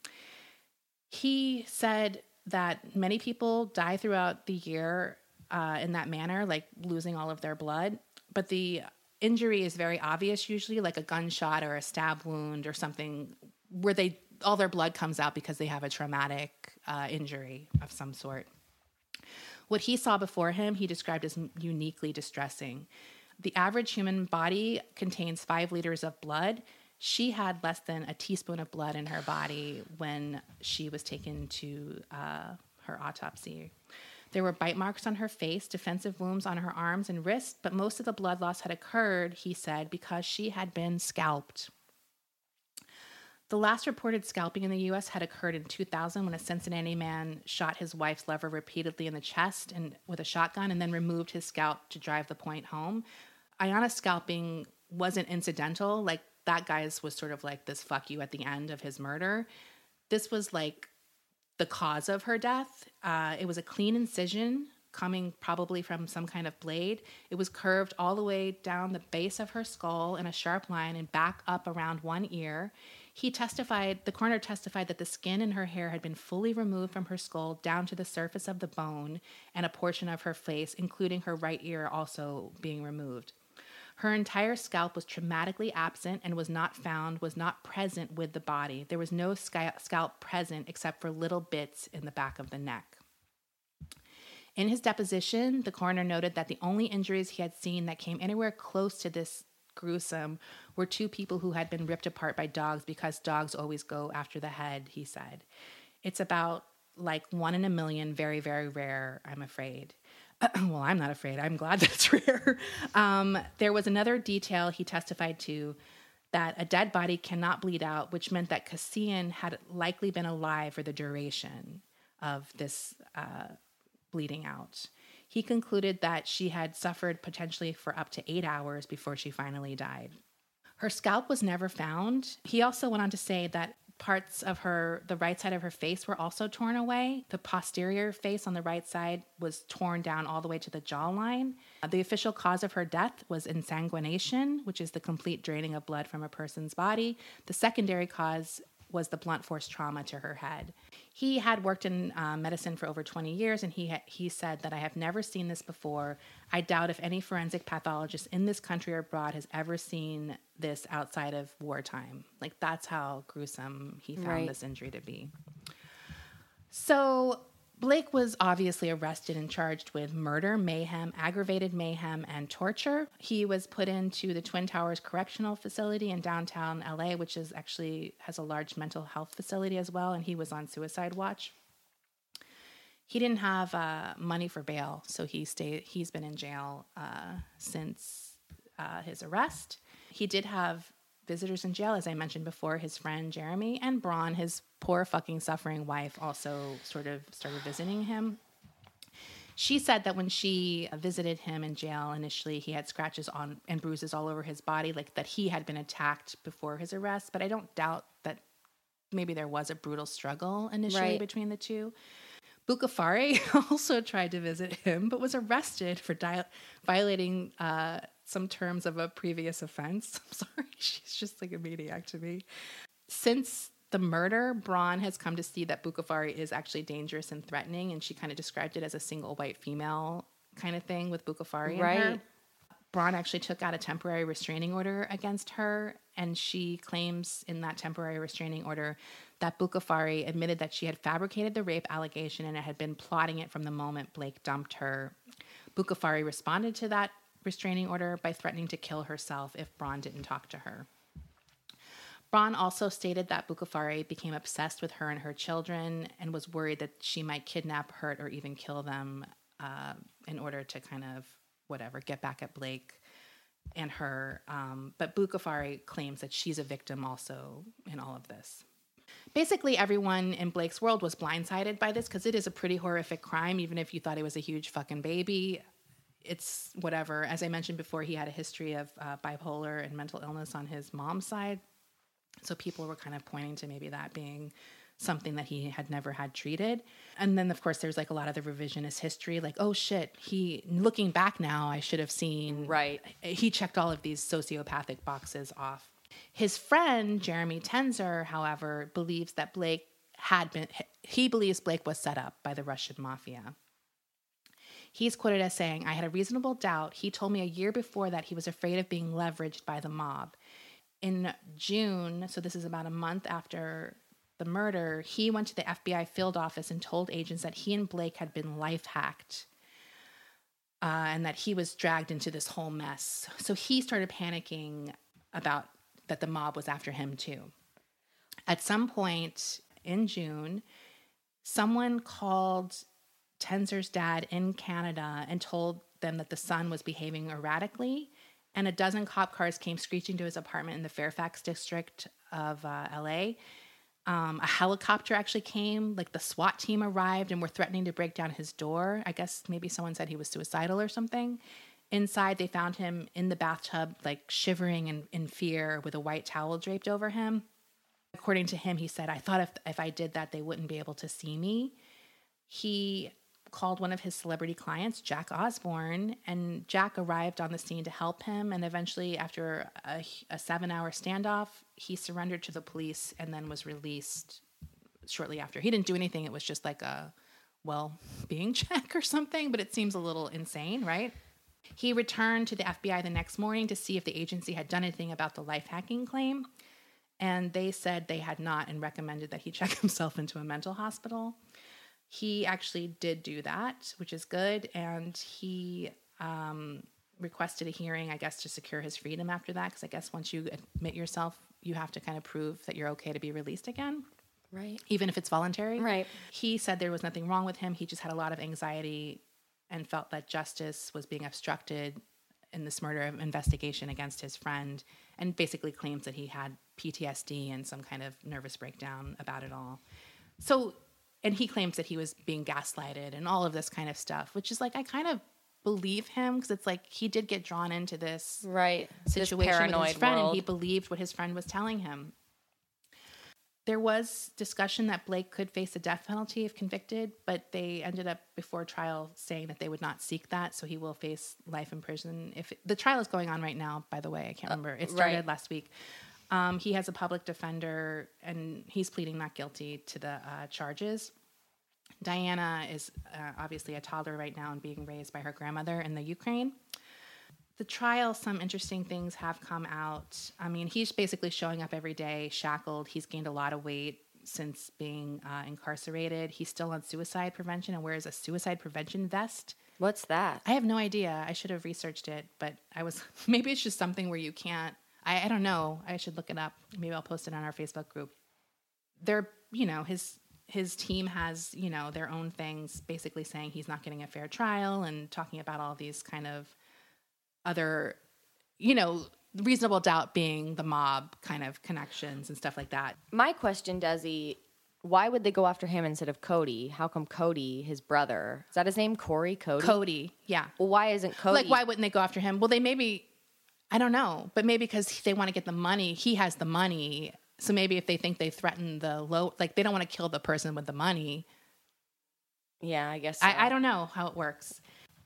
He said that many people die throughout the year uh, in that manner, like losing all of their blood, but the injury is very obvious usually like a gunshot or a stab wound or something where they all their blood comes out because they have a traumatic uh, injury of some sort what he saw before him, he described as uniquely distressing. The average human body contains five liters of blood. She had less than a teaspoon of blood in her body when she was taken to uh, her autopsy. There were bite marks on her face, defensive wounds on her arms and wrists, but most of the blood loss had occurred, he said, because she had been scalped. The last reported scalping in the US had occurred in 2000 when a Cincinnati man shot his wife's lover repeatedly in the chest and with a shotgun and then removed his scalp to drive the point home. Ayanna's scalping wasn't incidental. Like that guy's was sort of like this fuck you at the end of his murder. This was like the cause of her death. Uh, it was a clean incision coming probably from some kind of blade. It was curved all the way down the base of her skull in a sharp line and back up around one ear. He testified, the coroner testified that the skin in her hair had been fully removed from her skull down to the surface of the bone and a portion of her face, including her right ear, also being removed. Her entire scalp was traumatically absent and was not found, was not present with the body. There was no scalp present except for little bits in the back of the neck. In his deposition, the coroner noted that the only injuries he had seen that came anywhere close to this gruesome were two people who had been ripped apart by dogs because dogs always go after the head, he said. It's about like one in a million, very, very rare, I'm afraid. well, I'm not afraid. I'm glad that's rare. Um, there was another detail he testified to that a dead body cannot bleed out, which meant that Kasian had likely been alive for the duration of this uh, bleeding out. He concluded that she had suffered potentially for up to eight hours before she finally died. Her scalp was never found. He also went on to say that parts of her, the right side of her face were also torn away. The posterior face on the right side was torn down all the way to the jawline. Uh, the official cause of her death was insanguination, which is the complete draining of blood from a person's body. The secondary cause was the blunt force trauma to her head. He had worked in uh, medicine for over 20 years, and he ha- he said that I have never seen this before. I doubt if any forensic pathologist in this country or abroad has ever seen this outside of wartime. Like that's how gruesome he found right. this injury to be. So Blake was obviously arrested and charged with murder, mayhem, aggravated mayhem, and torture. He was put into the Twin Towers Correctional Facility in downtown LA, which is actually has a large mental health facility as well, and he was on suicide watch. He didn't have uh, money for bail, so he stayed. He's been in jail uh, since uh, his arrest. He did have visitors in jail, as I mentioned before. His friend Jeremy and Braun, his poor fucking suffering wife, also sort of started visiting him. She said that when she visited him in jail initially, he had scratches on and bruises all over his body, like that he had been attacked before his arrest. But I don't doubt that maybe there was a brutal struggle initially right. between the two. Bucafuri also tried to visit him, but was arrested for di- violating uh, some terms of a previous offense. I'm sorry, she's just like a maniac to me. Since the murder, Braun has come to see that Bucafuri is actually dangerous and threatening, and she kind of described it as a single white female kind of thing with Bucafuri. Right. Braun actually took out a temporary restraining order against her, and she claims in that temporary restraining order that Bucafuri admitted that she had fabricated the rape allegation and had been plotting it from the moment Blake dumped her. Bucafuri responded to that restraining order by threatening to kill herself if Braun didn't talk to her. Braun also stated that Bucafuri became obsessed with her and her children and was worried that she might kidnap, hurt, or even kill them uh, in order to kind of, whatever, get back at Blake and her. Um, but Bucafuri claims that she's a victim also in all of this. Basically, everyone in Blake's world was blindsided by this because it is a pretty horrific crime, even if you thought he was a huge fucking baby it's whatever. As I mentioned before, he had a history of uh, bipolar and mental illness on his mom's side. So people were kind of pointing to maybe that being something that he had never had treated. And then, of course, there's like a lot of the revisionist history, like, oh shit, he, looking back now, I should have seen. Right. He checked all of these sociopathic boxes off. His friend, Jeremy Tenzer, however, believes that Blake had been, he believes Blake was set up by the Russian mafia. He's quoted as saying, I had a reasonable doubt. He told me a year before that he was afraid of being leveraged by the mob. In June, so this is about a month after the murder, he went to the FBI field office and told agents that he and Blake had been life hacked uh, and that he was dragged into this whole mess. So he started panicking about that the mob was after him too. At some point in June, someone called Tenzer's dad in Canada and told them that the son was behaving erratically. And a dozen cop cars came screeching to his apartment in the Fairfax district of uh, LA. Um, a helicopter actually came, like the SWAT team arrived and were threatening to break down his door. I guess maybe someone said he was suicidal or something. Inside, they found him in the bathtub, like shivering in, in fear with a white towel draped over him. According to him, he said, I thought if, if I did that, they wouldn't be able to see me. He called one of his celebrity clients, Jack Osbourne, and Jack arrived on the scene to help him. And eventually, after a, a seven hour standoff, he surrendered to the police and then was released shortly after. He didn't do anything, it was just like a well being check or something, but it seems a little insane, right? He returned to the FBI the next morning to see if the agency had done anything about the life hacking claim. And they said they had not and recommended that he check himself into a mental hospital. He actually did do that, which is good. And he um, requested a hearing, I guess, to secure his freedom after that. Because I guess once you admit yourself, you have to kind of prove that you're okay to be released again. Right. Even if it's voluntary. Right. He said there was nothing wrong with him. He just had a lot of anxiety and felt that justice was being obstructed in this murder investigation against his friend and basically claims that he had PTSD and some kind of nervous breakdown about it all. So, and he claims that he was being gaslighted and all of this kind of stuff, which is like, I kind of believe him because it's like he did get drawn into this Right. This situation with his friend world. and he believed what his friend was telling him. There was discussion that Blake could face the death penalty if convicted, but they ended up before trial saying that they would not seek that, so he will face life in prison. If the trial is going on right now, by the way, I can't uh, remember. It started right. last week. Um, he has a public defender, and he's pleading not guilty to the uh, charges. Diana is uh, obviously a toddler right now and being raised by her grandmother in the Ukraine. The trial, some interesting things have come out. I mean, he's basically showing up every day, shackled. He's gained a lot of weight since being uh, incarcerated. He's still on suicide prevention and wears a suicide prevention vest. What's that? I have no idea. I should have researched it, but I was maybe it's just something where you can't. I, I don't know. I should look it up. Maybe I'll post it on our Facebook group. They're, you know, his his team has, you know, their own things, basically saying he's not getting a fair trial and talking about all these kind of other, you know, reasonable doubt being the mob kind of connections and stuff like that. My question, Desi, why would they go after him instead of Cody? How come Cody, his brother, is that his name? Corey Cody. Cody, yeah. Well, why isn't Cody? Like, why wouldn't they go after him? Well, they maybe, I don't know, but maybe because they want to get the money. He has the money. So maybe if they think they threaten the low, like they don't want to kill the person with the money. Yeah, I guess. So. I, I don't know how it works.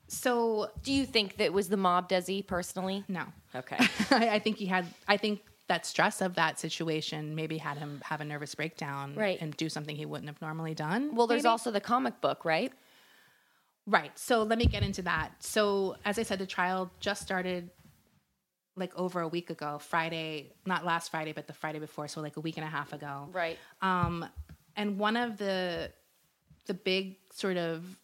So Do you think that was the mob, Desi, personally? no, Okay. I, I think he had. I think that stress of that situation maybe had him have a nervous breakdown, Right. and do something he wouldn't have normally done. Well, there's maybe? also the comic book, right? Right. So let me get into that. So as I said, the trial just started like over a week ago, Friday, not last Friday, but the Friday before, so like a week and a half ago. Right. Um, and one of the the big sort of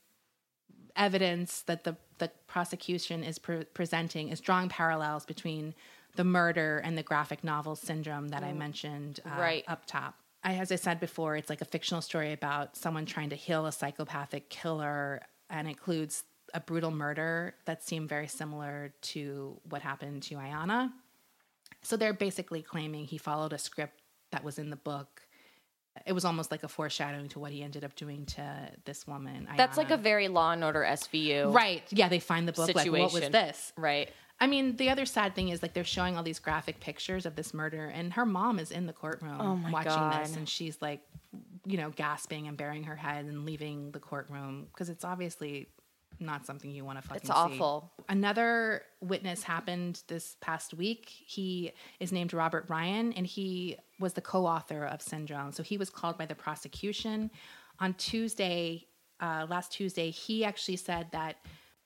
evidence that the the prosecution is pre- presenting is drawing parallels between the murder and the graphic novel syndrome that I mentioned uh, Right. up top. I, as I said before, it's like a fictional story about someone trying to heal a psychopathic killer, and includes a brutal murder that seemed very similar to what happened to Ayana. So they're basically claiming he followed a script that was in the book. It was almost like a foreshadowing to what he ended up doing to this woman. That's like a very Law and Order SVU right. Yeah, they find the book. Like, what was this? Right. I mean, the other sad thing is like they're showing all these graphic pictures of this murder, and her mom is in the courtroom Oh watching this, and she's like, you know, gasping and burying her head and leaving the courtroom because it's obviously not something you want to fucking It's see. awful. Another witness happened this past week. He is named Robert Ryan, and he was the co-author of Syndrome. So he was called by the prosecution on Tuesday. Uh, last Tuesday, he actually said that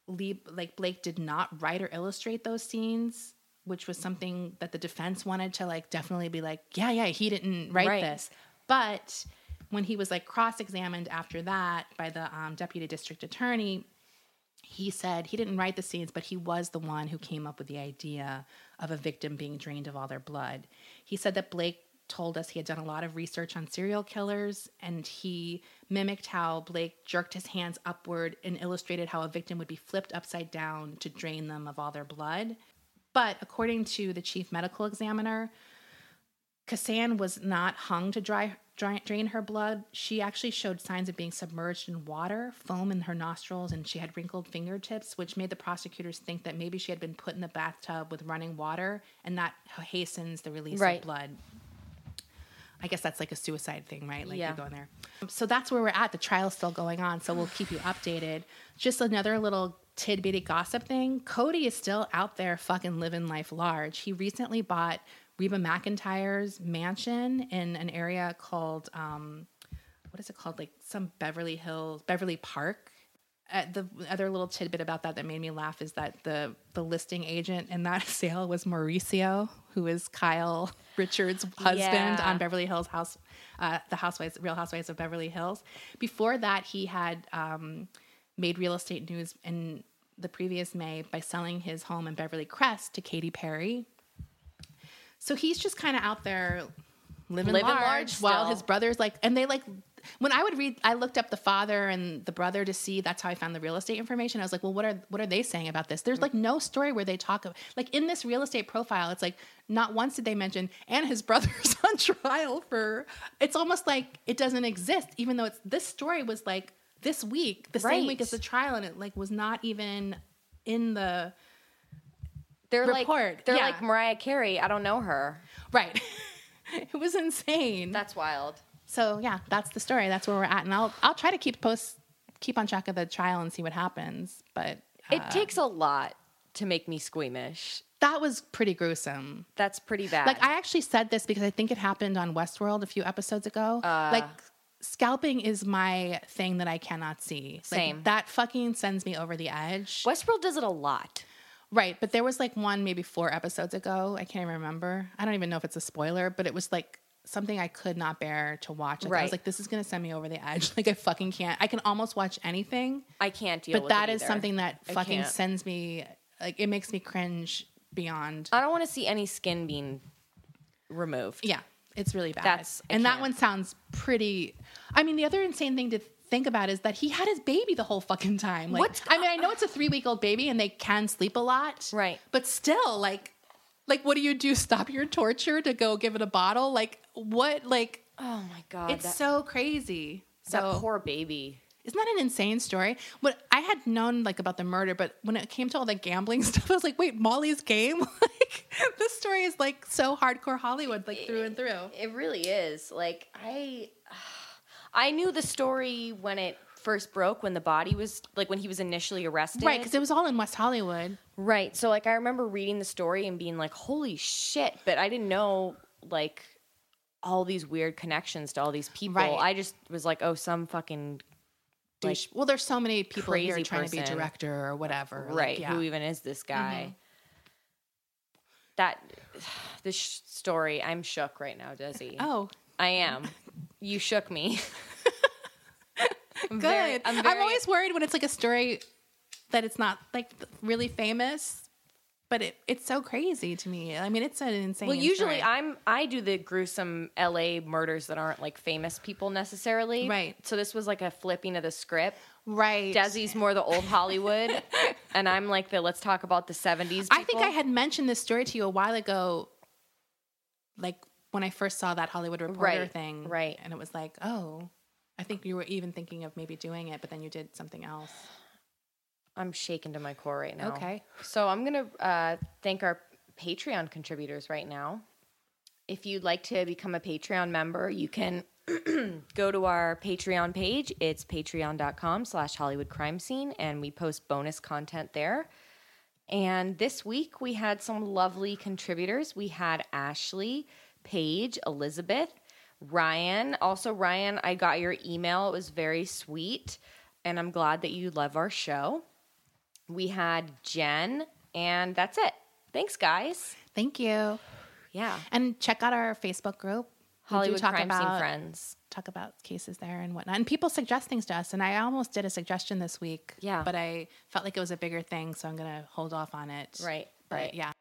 Lee, like Blake, did not write or illustrate those scenes, which was something that the defense wanted to like definitely be like, yeah, yeah, he didn't write Right. this. But when he was like cross-examined after that by the um, deputy district attorney, he said he didn't write the scenes, but he was the one who came up with the idea of a victim being drained of all their blood. He said that Blake told us he had done a lot of research on serial killers and he mimicked how Blake jerked his hands upward and illustrated how a victim would be flipped upside down to drain them of all their blood. But according to the chief medical examiner, Kasian was not hung to dry, dry, drain her blood. She actually showed signs of being submerged in water, foam in her nostrils, and she had wrinkled fingertips, which made the prosecutors think that maybe she had been put in the bathtub with running water, and that hastens the release Right. of blood. I guess that's like a suicide thing, right? Like Yeah. you go in there. So that's where we're at. The trial's still going on, so we'll keep you updated. Just another little tidbitty gossip thing. Cody is still out there fucking living life large. He recently bought Reba McEntire's mansion in an area called um, what is it called? Like some Beverly Hills, Beverly Park. Uh, the other little tidbit about that that made me laugh is that the the listing agent in that sale was Mauricio, who is Kyle Richards' husband Yeah. on Beverly Hills House, uh, the Housewives, Real Housewives of Beverly Hills. Before that, he had um, made real estate news in the previous May by selling his home in Beverly Crest to Katy Perry. So he's just kind of out there living, Living large, large while his brothers like, and they like. When I would read, I looked up the father and the brother to see. That's how I found the real estate information. I was like, well, what are what are they saying about this? There's like no story where they talk of like in this real estate profile. It's like not once did they mention and his brother's on trial for. It's almost like it doesn't exist, even though it's this story was like this week, the same week Right. as the trial, and it like was not even in the They're Report, like they're yeah. like Mariah Carey. I don't know her. right. it was insane. That's wild. So yeah, that's the story. That's where we're at, and I'll I'll try to keep post keep on track of the trial and see what happens. But It uh, takes a lot to make me squeamish. that was pretty gruesome. That's pretty bad. Like I actually said this because I think it happened on Westworld a few episodes ago. Uh. like scalping is my thing that I cannot see. Like, Same. that fucking sends me over the edge. Westworld does it a lot. Right, but there was like one maybe four episodes ago. I can't even remember. I don't even know if it's a spoiler, but it was like something I could not bear to watch. Like, I was like, this is gonna send me over the edge. Like I fucking can't. I can almost watch anything, I can't deal but with that is something that I fucking can't. sends me. Like it makes me cringe beyond. I don't want to see any skin being removed. yeah, it's really bad. That's- I and that can't. one sounds pretty. I mean, the other insane thing to think about is that he had his baby the whole fucking time. Like, What? I mean, I know it's a three week old baby and they can sleep a lot, Right. But still, like, like what do you do? Stop your torture to go give it a bottle? Like, what? Like, Oh my god. it's that, so crazy. that So poor baby. isn't that an insane story? What I had known like about the murder, but when it came to all the gambling stuff, I was like, wait, Molly's game? like this story is like so hardcore Hollywood, like through and through. It really is. Like I I knew the story when it first broke when the body was like when he was initially arrested. Right, because it was all in West Hollywood. Right. So like I remember reading the story and being like, "Holy shit!" But I didn't know like all these weird connections to all these people. Right. I just was like, "Oh, some fucking like, well, there's so many people here trying to be person. director or whatever. like, right? yeah. Who even is this guy?" Mm-hmm. That this story, I'm shook right now, Desi. oh, I am. You shook me. I'm good. very- I'm, I'm, always worried when it's like a story that it's not like really famous, but it, it's so crazy to me. I mean, it's an insane. Well, usually story. I'm I do the gruesome LA murders that aren't like famous people necessarily. Right. So this was like a flipping of the script. right. Desi's more the old Hollywood, and I'm like the let's talk about the 70s. I think. I had mentioned this story to you a while ago, like when I first saw that Hollywood Reporter Right, thing. right. And it was like, oh, I think you were even thinking of maybe doing it, but then you did something else. I'm shaken to my core right now. Okay. So I'm gonna uh, thank our Patreon contributors right now. If you'd like to become a Patreon member, you can go to our Patreon page. It's patreon.com slash Hollywood Crime Scene, and we post bonus content there. And this week we had some lovely contributors. We had Ashley, Paige, Elizabeth, Ryan. Also, Ryan, I got your email. It was very sweet, and I'm glad that you love our show. We had Jen, and that's it. Thanks, guys. Thank you. Yeah. And check out our Facebook group. Hollywood talk Crime Scene about- Friends. Talk about cases there and whatnot. And people suggest things to us. And I almost did a suggestion this week. Yeah. But I felt like it was a bigger thing. So I'm going to hold off on it. Right, But right. yeah.